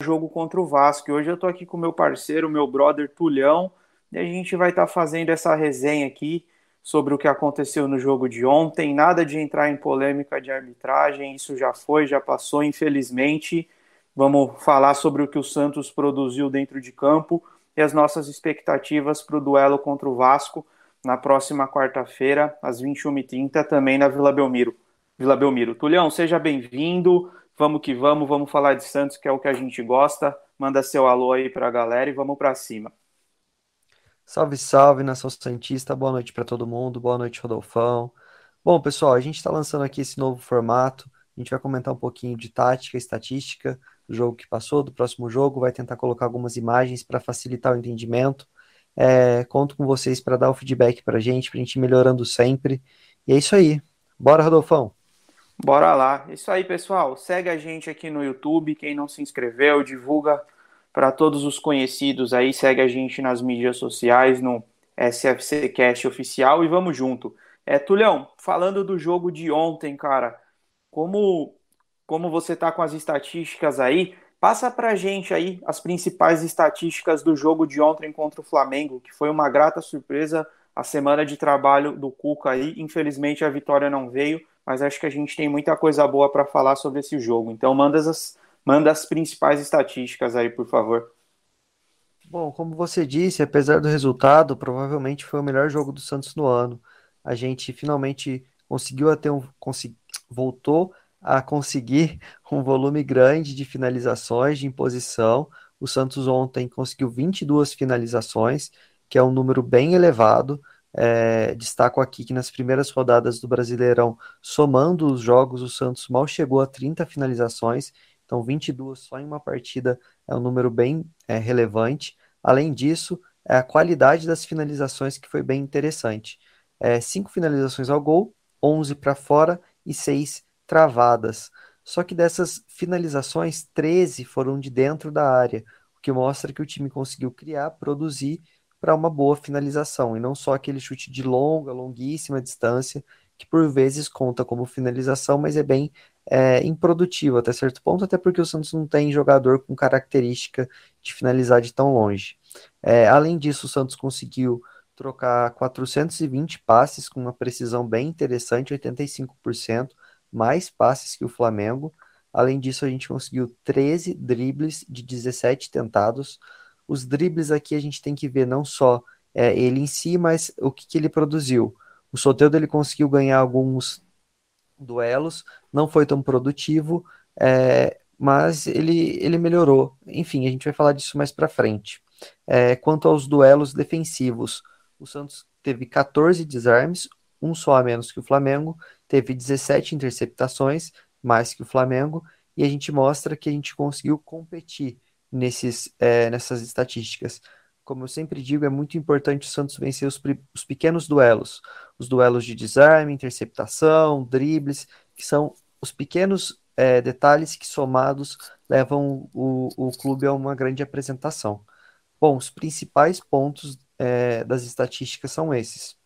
jogo contra o Vasco. E hoje eu tô aqui com meu parceiro, meu brother Tulhão, e a gente vai estar tá fazendo essa resenha aqui sobre o que aconteceu no jogo de ontem. Nada de entrar em polêmica de arbitragem, isso já foi, já passou, infelizmente. Vamos falar sobre o que o Santos produziu dentro de campo e as nossas expectativas para o duelo contra o Vasco na próxima quarta-feira, às 21h30, também na Vila Belmiro. Vila Belmiro. Tulhão, seja bem-vindo. Vamos que vamos, vamos falar de Santos, que é o que a gente gosta. Manda seu alô aí para a galera e vamos para cima. Salve, salve, nação Santista. Boa noite para todo mundo. Boa noite, Rodolfão. Bom, pessoal, a gente está lançando aqui esse novo formato. A gente vai comentar um pouquinho de tática, estatística do jogo que passou, do próximo jogo. Vai tentar colocar algumas imagens para facilitar o entendimento. É, conto com vocês para dar o feedback para a gente, para a gente ir melhorando sempre. E é isso aí. Bora, Rodolfão. Bora lá. Isso aí, pessoal. Segue a gente aqui no YouTube. Quem não se inscreveu, divulga para todos os conhecidos aí. Segue a gente nas mídias sociais, no SFC Cast oficial e vamos junto. É, Tulhão, falando do jogo de ontem, cara, como como você tá com as estatísticas aí, Passa para a gente aí as principais estatísticas do jogo de ontem contra o Flamengo, que foi uma grata surpresa a semana de trabalho do Cuca aí. Infelizmente a vitória não veio, mas acho que a gente tem muita coisa boa para falar sobre esse jogo. Então manda as, manda as principais estatísticas aí, por favor. Bom, como você disse, apesar do resultado, provavelmente foi o melhor jogo do Santos no ano. A gente finalmente conseguiu até um, consegui, voltou a conseguir um volume grande de finalizações de imposição. O Santos ontem conseguiu 22 finalizações, que é um número bem elevado. É, destaco aqui que nas primeiras rodadas do Brasileirão, somando os jogos, o Santos mal chegou a 30 finalizações, então 22 só em uma partida é um número bem é, relevante. Além disso, é a qualidade das finalizações que foi bem interessante. É, cinco finalizações ao gol, 11 para fora e seis travadas. Só que dessas finalizações, 13 foram de dentro da área, o que mostra que o time conseguiu criar, produzir para uma boa finalização, e não só aquele chute de longa, longuíssima distância, que por vezes conta como finalização, mas é bem é, improdutivo até certo ponto, até porque o Santos não tem jogador com característica de finalizar de tão longe. É, além disso, o Santos conseguiu trocar 420 passes com uma precisão bem interessante, 85%, mais passes que o Flamengo. Além disso, a gente conseguiu 13 dribles de 17 tentados. Os dribles aqui a gente tem que ver não só é, ele em si, mas o que, que ele produziu. O Soteldo ele conseguiu ganhar alguns duelos, não foi tão produtivo, é, mas ele, ele melhorou. Enfim, a gente vai falar disso mais para frente. É, quanto aos duelos defensivos, o Santos teve 14 desarmes, um só a menos que o Flamengo, teve 17 interceptações, mais que o Flamengo, e a gente mostra que a gente conseguiu competir nesses, é, nessas estatísticas. Como eu sempre digo, é muito importante o Santos vencer os, os pequenos duelos, os duelos de desarme, interceptação, dribles, que são os pequenos é, detalhes que somados levam o, o clube a uma grande apresentação. Bom, os principais pontos é, das estatísticas são esses.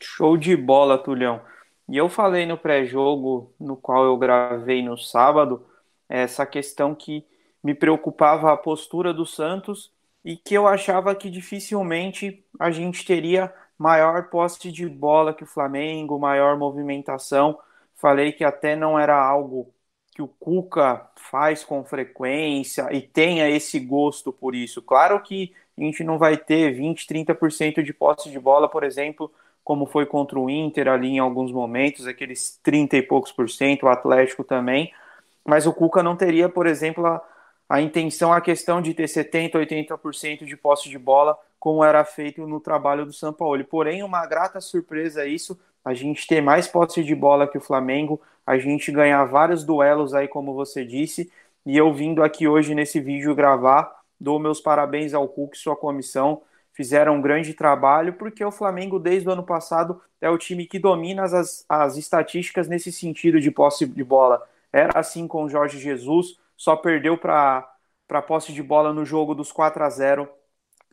Show de bola, Tulhão. E eu falei no pré-jogo, no qual eu gravei no sábado, essa questão que me preocupava a postura do Santos e que eu achava que dificilmente a gente teria maior posse de bola que o Flamengo, maior movimentação. Falei que até não era algo que o Cuca faz com frequência e tenha esse gosto por isso. Claro que a gente não vai ter 20, 30% de posse de bola, por exemplo, como foi contra o Inter ali em alguns momentos, aqueles 30 e poucos por cento, o Atlético também, mas o Cuca não teria, por exemplo, a, a intenção, a questão de ter 70, 80% de posse de bola, como era feito no trabalho do São Paulo. Porém, uma grata surpresa isso, a gente ter mais posse de bola que o Flamengo, a gente ganhar vários duelos aí, como você disse, e eu vindo aqui hoje nesse vídeo gravar, dou meus parabéns ao Cuca e sua comissão, fizeram um grande trabalho, porque o Flamengo, desde o ano passado, é o time que domina as, as estatísticas nesse sentido de posse de bola. Era assim com o Jorge Jesus, só perdeu para posse de bola no jogo dos 4 a 0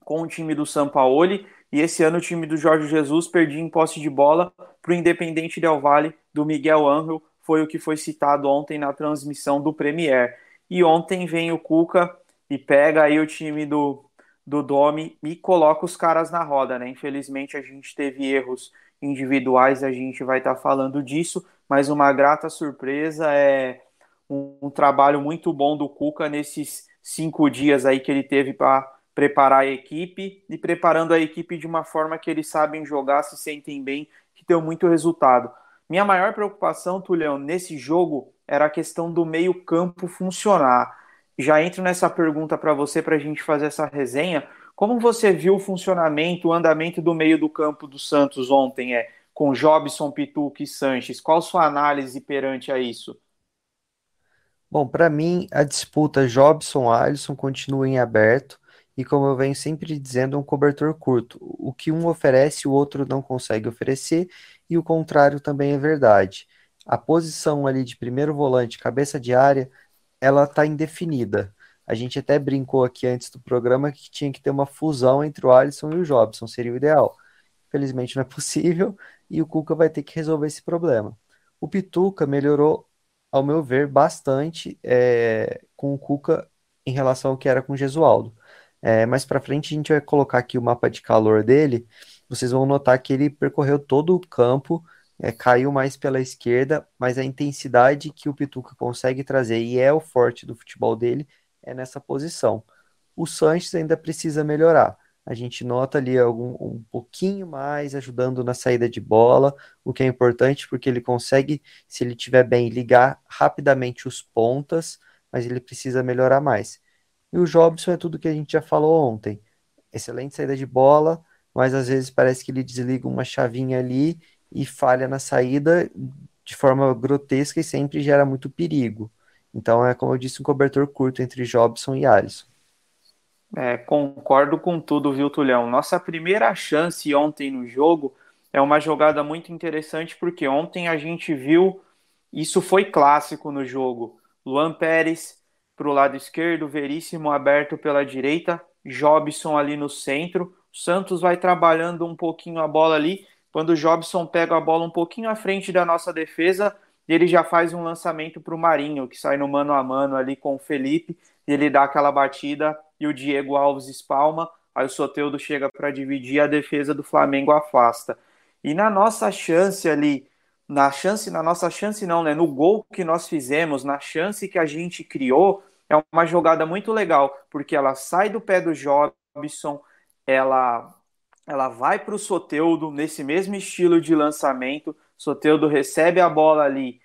com o time do Sampaoli, e esse ano o time do Jorge Jesus perdia em posse de bola para o Independente Del Valle do Miguel Angel, foi o que foi citado ontem na transmissão do Premier. E ontem vem o Cuca e pega aí o time do, do Domi e coloca os caras na roda, né? Infelizmente a gente teve erros individuais, a gente vai estar tá falando disso, mas uma grata surpresa é um, um, trabalho muito bom do Cuca nesses cinco dias aí que ele teve para preparar a equipe e preparando a equipe de uma forma que eles sabem jogar, se sentem bem, que deu muito resultado. Minha maior preocupação, Tulhão, nesse jogo era a questão do meio-campo funcionar. Já entro nessa pergunta para você para a gente fazer essa resenha. Como você viu o funcionamento, o andamento do meio do campo do Santos ontem, é com Jobson, Pituca e Sanches? Qual sua análise perante a isso? Bom, para mim, a disputa Jobson-Alisson continua em aberto e, como eu venho sempre dizendo, é um cobertor curto. O que um oferece, o outro não consegue oferecer, e o contrário também é verdade. A posição ali de primeiro volante, cabeça de área, ela está indefinida. A gente até brincou aqui antes do programa que tinha que ter uma fusão entre o Alisson e o Jobson, seria o ideal. Infelizmente não é possível e o Cuca vai ter que resolver esse problema. O Pituca melhorou ao meu ver, bastante é, com o Cuca em relação ao que era com o Gesualdo. É, mais para frente a gente vai colocar aqui o mapa de calor dele. Vocês vão notar que ele percorreu todo o campo, é, caiu mais pela esquerda, mas a intensidade que o Pituca consegue trazer e é o forte do futebol dele é nessa posição. O Sanches ainda precisa melhorar a gente nota ali algum, um pouquinho mais ajudando na saída de bola, o que é importante porque ele consegue, se ele estiver bem, ligar rapidamente os pontas, mas ele precisa melhorar mais. E o Jobson é tudo que a gente já falou ontem. Excelente saída de bola, mas às vezes parece que ele desliga uma chavinha ali e falha na saída de forma grotesca e sempre gera muito perigo. Então é como eu disse, um cobertor curto entre Jobson e Alisson. É, concordo com tudo, viu, Tulhão? Nossa primeira chance ontem no jogo é uma jogada muito interessante, porque ontem a gente viu, isso foi clássico no jogo. Luan Pérez para o lado esquerdo, Veríssimo aberto pela direita, Jobson ali no centro. Santos vai trabalhando um pouquinho a bola ali. Quando o Jobson pega a bola um pouquinho à frente da nossa defesa, ele já faz um lançamento para o Marinho, que sai no mano a mano ali com o Felipe, ele dá aquela batida e o Diego Alves espalma, aí o Soteudo chega para dividir, a defesa do Flamengo afasta. E na nossa chance ali, na chance, na nossa chance não, né, no gol que nós fizemos, na chance que a gente criou, é uma jogada muito legal, porque ela sai do pé do Jobson, ela ela vai para o Soteudo nesse mesmo estilo de lançamento. Soteudo recebe a bola ali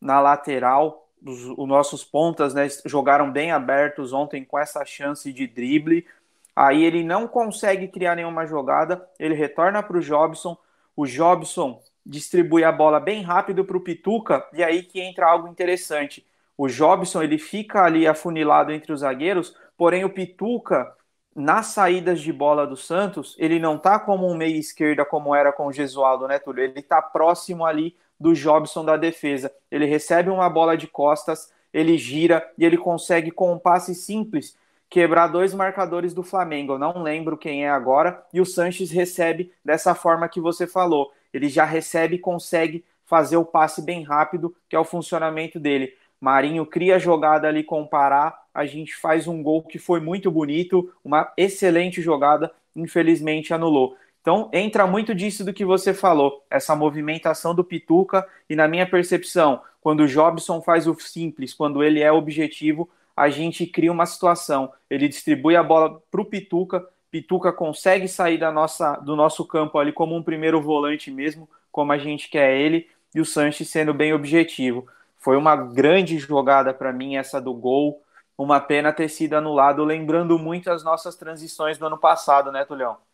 na lateral, os, os nossos pontas né, jogaram bem abertos ontem com essa chance de drible. Aí ele não consegue criar nenhuma jogada, ele retorna para o Jobson. O Jobson distribui a bola bem rápido para o Pituca, e aí que entra algo interessante. O Jobson ele fica ali afunilado entre os zagueiros, porém o Pituca, nas saídas de bola do Santos, ele não tá como um meia esquerda como era com o Gesualdo, né, Túlio? Ele tá próximo ali do Jobson da defesa. Ele recebe uma bola de costas, ele gira e ele consegue, com um passe simples, quebrar dois marcadores do Flamengo. Eu não lembro quem é agora. E o Sanches recebe dessa forma que você falou. Ele já recebe e consegue fazer o passe bem rápido, que é o funcionamento dele. Marinho cria a jogada ali com o Pará, a gente faz um gol que foi muito bonito, uma excelente jogada, infelizmente anulou. Então, entra muito disso do que você falou, essa movimentação do Pituca, e na minha percepção, quando o Jobson faz o simples, quando ele é objetivo, a gente cria uma situação. Ele distribui a bola para o Pituca, Pituca consegue sair da nossa, do nosso campo ali como um primeiro volante mesmo, como a gente quer ele, e o Sanches sendo bem objetivo. Foi uma grande jogada para mim essa do gol. Uma pena ter sido anulado, lembrando muito as nossas transições do ano passado, né, Tulhão?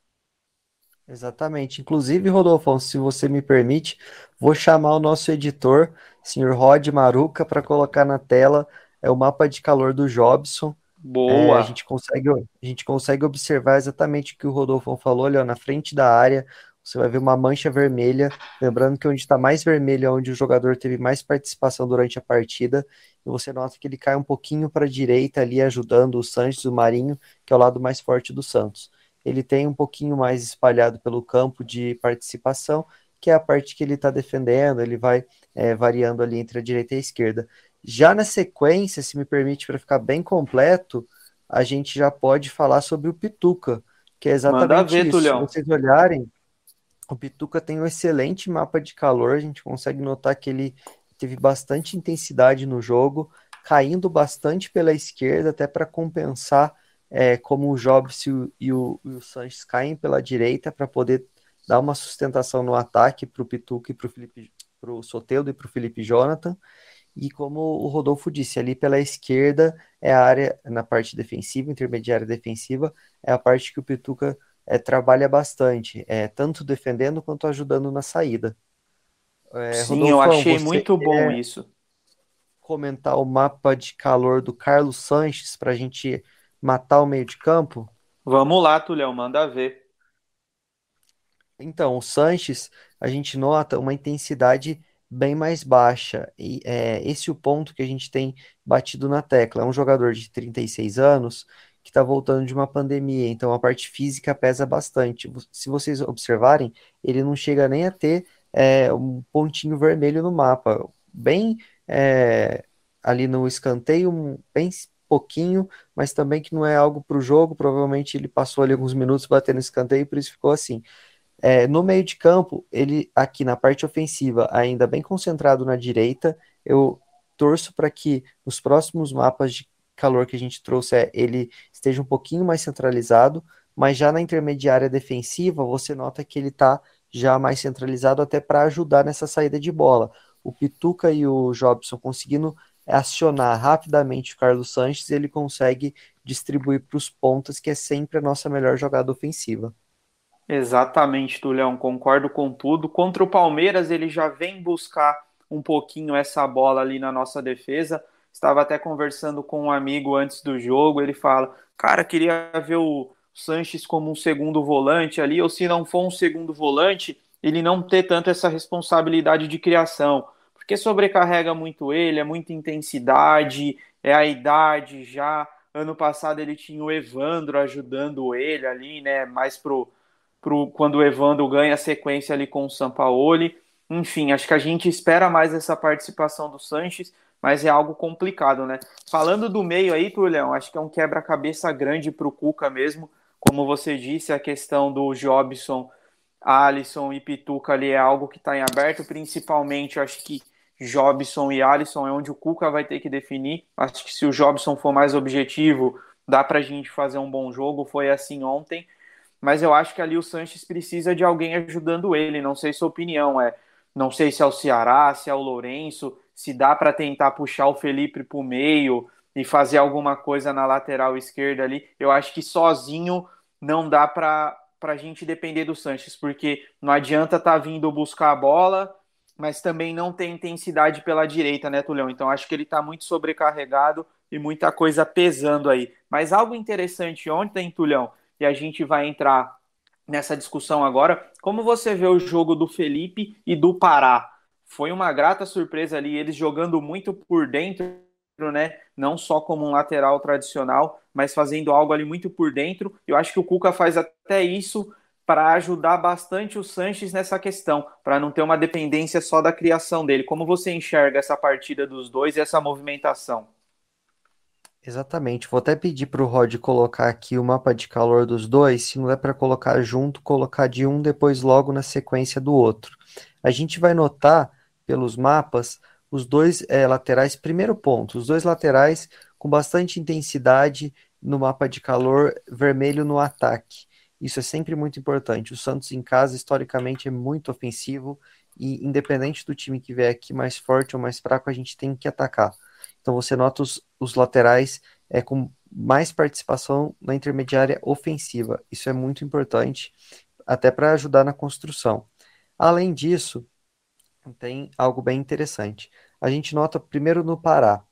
Exatamente. Inclusive, Rodolfo, se você me permite, vou chamar o nosso editor, senhor Rod Maruca, para colocar na tela é o mapa de calor do Jobson. Boa. É, a gente consegue, a gente consegue observar exatamente o que o Rodolfo falou ali, ó, na frente da área. Você vai ver uma mancha vermelha. Lembrando que onde está mais vermelho é onde o jogador teve mais participação durante a partida. E você nota que ele cai um pouquinho para a direita ali, ajudando o Santos, o Marinho, que é o lado mais forte do Santos ele tem um pouquinho mais espalhado pelo campo de participação, que é a parte que ele está defendendo, ele vai é, variando ali entre a direita e a esquerda. Já na sequência, se me permite, para ficar bem completo, a gente já pode falar sobre o Pituca, que é exatamente ver, isso. Tulhão. Se vocês olharem, o Pituca tem um excelente mapa de calor, a gente consegue notar que ele teve bastante intensidade no jogo, caindo bastante pela esquerda, até para compensar é, como o Jobs e o, e o, o Sanches caem pela direita para poder dar uma sustentação no ataque para o Pituca e para o Felipe, para o Soteldo e para o Felipe Jonathan. E como o Rodolfo disse, ali pela esquerda é a área, na parte defensiva, intermediária defensiva, é a parte que o Pituca é, trabalha bastante, é, tanto defendendo quanto ajudando na saída. É, Sim, Rodolfo, eu achei muito bom isso. Comentar o mapa de calor do Carlos Sanches para a gente matar o meio de campo? Vamos lá, Tulhão, manda ver. Então, o Sanches, a gente nota uma intensidade bem mais baixa. E é, esse é o ponto que a gente tem batido na tecla. É um jogador de 36 anos que está voltando de uma pandemia, então a parte física pesa bastante. Se vocês observarem, ele não chega nem a ter é, um pontinho vermelho no mapa. Bem é, ali no escanteio, bem pouquinho, mas também que não é algo para o jogo. Provavelmente ele passou ali alguns minutos batendo escanteio, por isso ficou assim. É, no meio de campo, ele aqui na parte ofensiva, ainda bem concentrado na direita, eu torço para que nos próximos mapas de calor que a gente trouxe, é, ele esteja um pouquinho mais centralizado, mas já na intermediária defensiva, você nota que ele está já mais centralizado até para ajudar nessa saída de bola. O Pituca e o Jobson conseguindo acionar rapidamente o Carlos Sanches, ele consegue distribuir para os pontas, que é sempre a nossa melhor jogada ofensiva. Exatamente, Tulhão, concordo com tudo. Contra o Palmeiras, ele já vem buscar um pouquinho essa bola ali na nossa defesa. Estava até conversando com um amigo antes do jogo, ele fala: "Cara, queria ver o Sanches como um segundo volante ali, ou se não for um segundo volante, ele não ter tanto essa responsabilidade de criação porque sobrecarrega muito ele, é muita intensidade, é a idade já. Ano passado ele tinha o Evandro ajudando ele ali, né? Mais pro, pro quando o Evandro ganha a sequência ali com o Sampaoli. Enfim, acho que a gente espera mais essa participação do Sanches, mas é algo complicado, né? Falando do meio aí, Tulhão, acho que é um quebra-cabeça grande para o Cuca mesmo. Como você disse, a questão do Jobson, Alisson e Pituca ali é algo que está em aberto, principalmente acho que Jobson e Alisson é onde o Cuca vai ter que definir. Acho que se o Jobson for mais objetivo, dá para a gente fazer um bom jogo. Foi assim ontem. Mas eu acho que ali o Sanches precisa de alguém ajudando ele. Não sei sua opinião. É, não sei se é o Ceará, se é o Lourenço, se dá para tentar puxar o Felipe para o meio e fazer alguma coisa na lateral esquerda ali. Eu acho que sozinho não dá para a gente depender do Sanches, porque não adianta estar tá vindo buscar a bola mas também não tem intensidade pela direita, né, Tulhão? Então acho que ele está muito sobrecarregado e muita coisa pesando aí. Mas algo interessante ontem, Tulhão, e a gente vai entrar nessa discussão agora, como você vê o jogo do Felipe e do Pará? Foi uma grata surpresa ali, eles jogando muito por dentro, né? Não só como um lateral tradicional, mas fazendo algo ali muito por dentro. Eu acho que o Cuca faz até isso para ajudar bastante o Sanches nessa questão, para não ter uma dependência só da criação dele. Como você enxerga essa partida dos dois e essa movimentação? Exatamente. Vou até pedir para o Rod colocar aqui o mapa de calor dos dois. Se não é para colocar junto, colocar de um depois logo na sequência do outro. A gente vai notar pelos mapas os dois é, laterais, primeiro ponto, os dois laterais com bastante intensidade no mapa de calor vermelho no ataque. Isso é sempre muito importante. O Santos em casa, historicamente, é muito ofensivo e, independente do time que vier aqui mais forte ou mais fraco, a gente tem que atacar. Então, você nota os, os laterais é, com mais participação na intermediária ofensiva. Isso é muito importante, até para ajudar na construção. Além disso, tem algo bem interessante. A gente nota primeiro no Pará,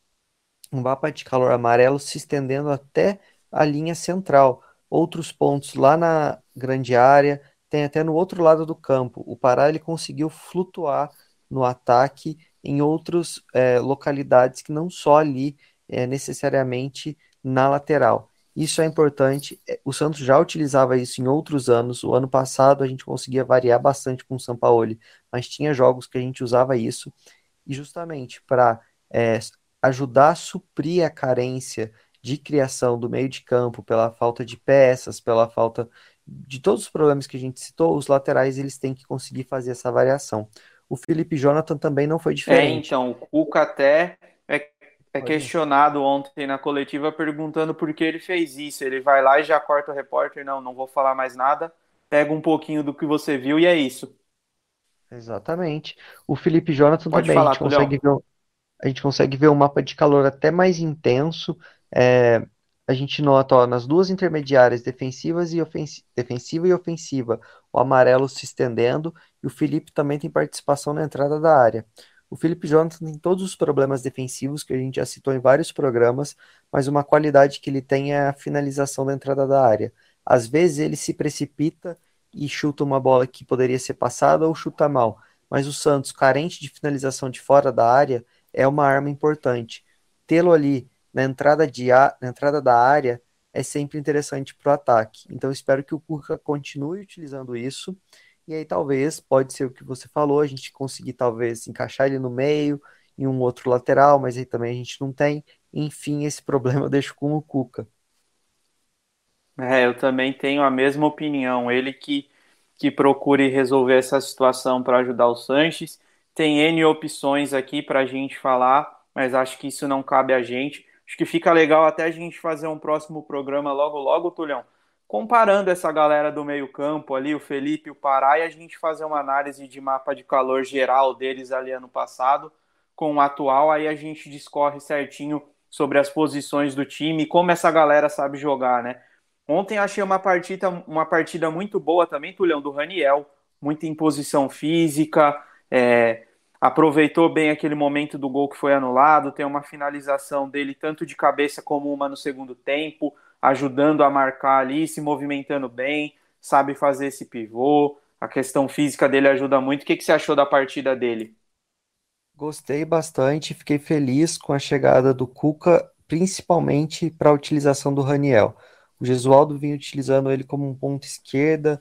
um mapa de calor amarelo se estendendo até a linha central outros pontos lá na grande área, tem até no outro lado do campo. O Pará ele conseguiu flutuar no ataque em outras é, localidades que não só ali é, necessariamente na lateral. Isso é importante. É, o Santos já utilizava isso em outros anos. O ano passado a gente conseguia variar bastante com o Sampaoli, mas tinha jogos que a gente usava isso. E justamente para é, ajudar a suprir a carência de criação do meio de campo, pela falta de peças, pela falta de todos os problemas que a gente citou, os laterais eles têm que conseguir fazer essa variação. O Felipe Jonathan também não foi é, diferente. É, então, o Cuca até é, é questionado ontem na coletiva perguntando por que ele fez isso. Ele vai lá e já corta o repórter, não, não vou falar mais nada, pega um pouquinho do que você viu e é isso. Exatamente. O Felipe Jonathan Pode também, falar, a, gente consegue ver, a gente consegue ver um mapa de calor até mais intenso. É, a gente nota ó, nas duas intermediárias, defensivas e defensiva e ofensiva, o amarelo se estendendo e o Felipe também tem participação na entrada da área. O Felipe Jonathan tem todos os problemas defensivos que a gente já citou em vários programas, mas uma qualidade que ele tem é a finalização da entrada da área. Às vezes ele se precipita e chuta uma bola que poderia ser passada ou chuta mal, mas o Santos, carente de finalização de fora da área, é uma arma importante. Tê-lo ali na entrada, de a, na entrada da área é sempre interessante para o ataque. Então espero que o Cuca continue utilizando isso. E aí talvez, pode ser o que você falou, a gente conseguir talvez encaixar ele no meio, em um outro lateral, mas aí também a gente não tem. Enfim, esse problema eu deixo com o Cuca. É, eu também tenho a mesma opinião. Ele que, que procure resolver essa situação para ajudar o Sanches. Tem N opções aqui para a gente falar, mas acho que isso não cabe a gente. Acho que fica legal até a gente fazer um próximo programa logo, logo, Tulhão, comparando essa galera do meio-campo ali, o Felipe o Pará, e a gente fazer uma análise de mapa de calor geral deles ali ano passado com o atual, aí a gente discorre certinho sobre as posições do time como essa galera sabe jogar, né? Ontem achei uma partida, uma partida muito boa também, Tulhão, do Raniel, muita imposição física, é, aproveitou bem aquele momento do gol que foi anulado, tem uma finalização dele tanto de cabeça como uma no segundo tempo, ajudando a marcar ali, se movimentando bem, sabe fazer esse pivô, a questão física dele ajuda muito. O que, que você achou da partida dele? Gostei bastante, fiquei feliz com a chegada do Cuca, principalmente para a utilização do Raniel. O Gesualdo vinha utilizando ele como um ponto esquerda,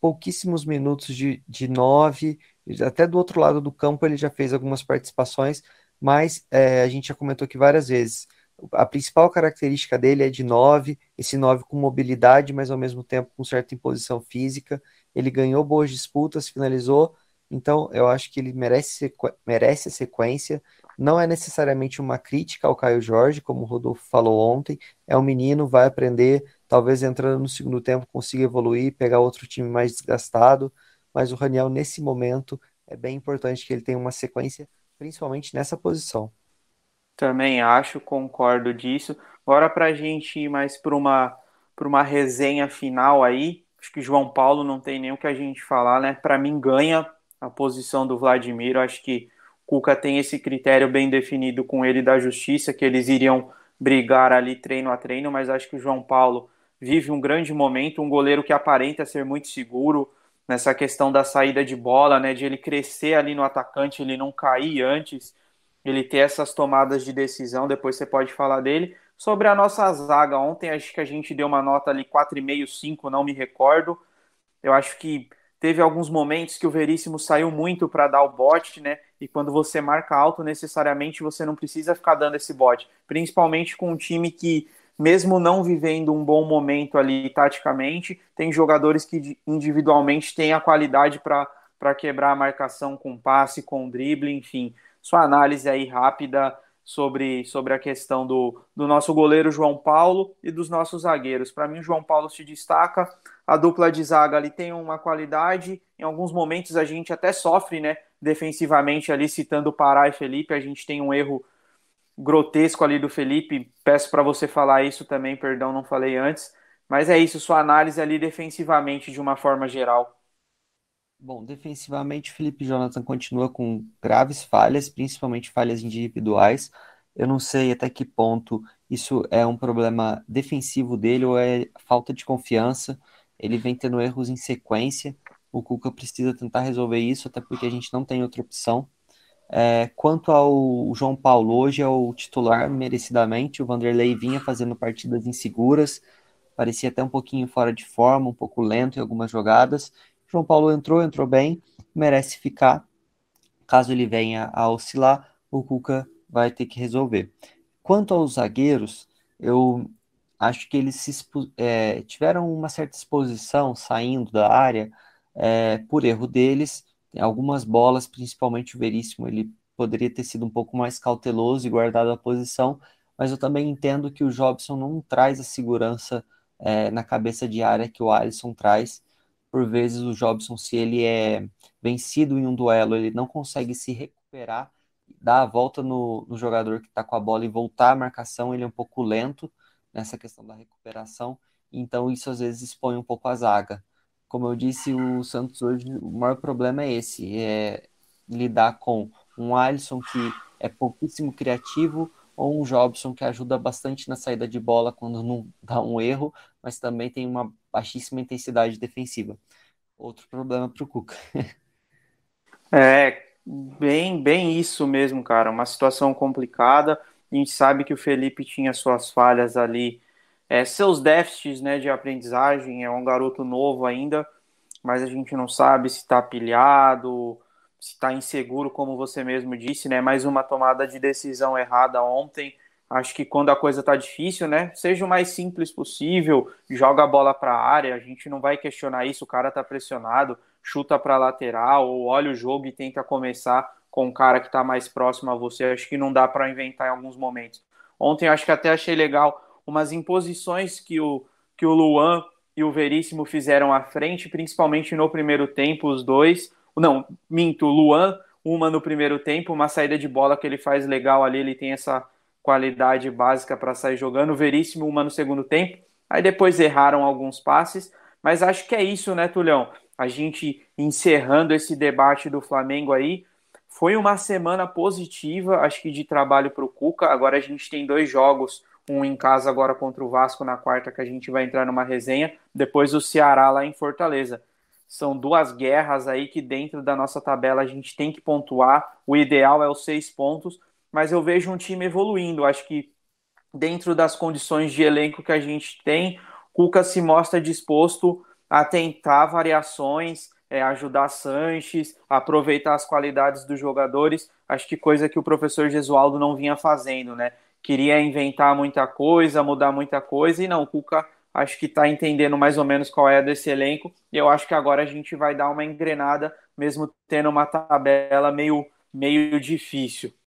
pouquíssimos minutos de, de nove, até do outro lado do campo ele já fez algumas participações, mas é, a gente já comentou aqui várias vezes. A principal característica dele é de 9, esse 9 com mobilidade, mas ao mesmo tempo com certa imposição física. Ele ganhou boas disputas, finalizou, então eu acho que ele merece, merece a sequência. Não é necessariamente uma crítica ao Caio Jorge, como o Rodolfo falou ontem. É um menino, vai aprender, talvez entrando no segundo tempo consiga evoluir, pegar outro time mais desgastado mas o Raniel, nesse momento, é bem importante que ele tenha uma sequência, principalmente nessa posição. Também acho, concordo disso. Agora, para a gente ir mais para uma, uma resenha final aí, acho que João Paulo não tem nem o que a gente falar, né? Para mim, ganha a posição do Vladimir. Eu acho que Cuca tem esse critério bem definido com ele da justiça, que eles iriam brigar ali treino a treino, mas acho que o João Paulo vive um grande momento, um goleiro que aparenta ser muito seguro, nessa questão da saída de bola, né, de ele crescer ali no atacante, ele não cair antes, ele ter essas tomadas de decisão, depois você pode falar dele. Sobre a nossa zaga, ontem acho que a gente deu uma nota ali 4,5, 5, não me recordo. Eu acho que teve alguns momentos que o Veríssimo saiu muito para dar o bote, né? E quando você marca alto, necessariamente você não precisa ficar dando esse bote, principalmente com um time que mesmo não vivendo um bom momento ali taticamente, tem jogadores que individualmente têm a qualidade para quebrar a marcação com passe, com drible, enfim. Sua análise aí rápida sobre, sobre a questão do, do nosso goleiro João Paulo e dos nossos zagueiros. Para mim, o João Paulo se destaca, a dupla de zaga ali tem uma qualidade, em alguns momentos a gente até sofre, né, defensivamente ali, citando Pará e Felipe, a gente tem um erro grotesco ali do Felipe. Peço para você falar isso também, perdão, não falei antes. Mas é isso, sua análise ali defensivamente de uma forma geral. Bom, defensivamente, Felipe Jonathan continua com graves falhas, principalmente falhas individuais. Eu não sei até que ponto isso é um problema defensivo dele ou é falta de confiança. Ele vem tendo erros em sequência. O Cuca precisa tentar resolver isso, até porque a gente não tem outra opção. É, quanto ao João Paulo, hoje é o titular merecidamente. O Vanderlei vinha fazendo partidas inseguras, parecia até um pouquinho fora de forma, um pouco lento em algumas jogadas. João Paulo entrou, entrou bem, merece ficar. Caso ele venha a oscilar, o Cuca vai ter que resolver. Quanto aos zagueiros, eu acho que eles se, é, tiveram uma certa exposição saindo da área é, por erro deles. Algumas bolas, principalmente o Veríssimo, ele poderia ter sido um pouco mais cauteloso e guardado a posição, mas eu também entendo que o Jobson não traz a segurança é, na cabeça de área que o Alisson traz. Por vezes o Jobson, se ele é vencido em um duelo, ele não consegue se recuperar, dar a volta no, no jogador que está com a bola e voltar à marcação, ele é um pouco lento nessa questão da recuperação, então isso às vezes expõe um pouco a zaga. Como eu disse, o Santos hoje, o maior problema é esse, é lidar com um Alisson que é pouquíssimo criativo, ou um Jobson que ajuda bastante na saída de bola quando não dá um erro, mas também tem uma baixíssima intensidade defensiva. Outro problema para o Cuca. É, bem, bem isso mesmo, cara. Uma situação complicada. A gente sabe que o Felipe tinha suas falhas ali, é, seus déficits né, de aprendizagem. É um garoto novo ainda, mas a gente não sabe se está pilhado, se está inseguro, como você mesmo disse, né? Mais uma tomada de decisão errada ontem. Acho que quando a coisa está difícil, né? Seja o mais simples possível, joga a bola para a área, a gente não vai questionar isso, o cara está pressionado, chuta para a lateral, ou olha o jogo e tenta começar com o cara que está mais próximo a você. Acho que não dá para inventar em alguns momentos. Ontem acho que até achei legal umas imposições que o, que o Luan e o Veríssimo fizeram à frente, principalmente no primeiro tempo, os dois não, minto, Luan, uma no primeiro tempo, uma saída de bola que ele faz legal ali, ele tem essa qualidade básica para sair jogando. Veríssimo, uma no segundo tempo. Aí depois erraram alguns passes, mas acho que é isso, né, Tulhão? A gente encerrando esse debate do Flamengo aí, foi uma semana positiva, acho que de trabalho para o Cuca. Agora a gente tem dois jogos, um em casa agora contra o Vasco na quarta, que a gente vai entrar numa resenha, depois o Ceará lá em Fortaleza. São duas guerras aí que dentro da nossa tabela a gente tem que pontuar. O ideal é os seis pontos, mas eu vejo um time evoluindo. Acho que dentro das condições de elenco que a gente tem, Cuca se mostra disposto a tentar variações, é, ajudar Sanches, aproveitar as qualidades dos jogadores. Acho que coisa que o professor Gesualdo não vinha fazendo, né? Queria inventar muita coisa, mudar muita coisa, e não, o Cuca acho que está entendendo mais ou menos qual é desse elenco, e eu acho que agora a gente vai dar uma engrenada, mesmo tendo uma tabela meio, meio difícil.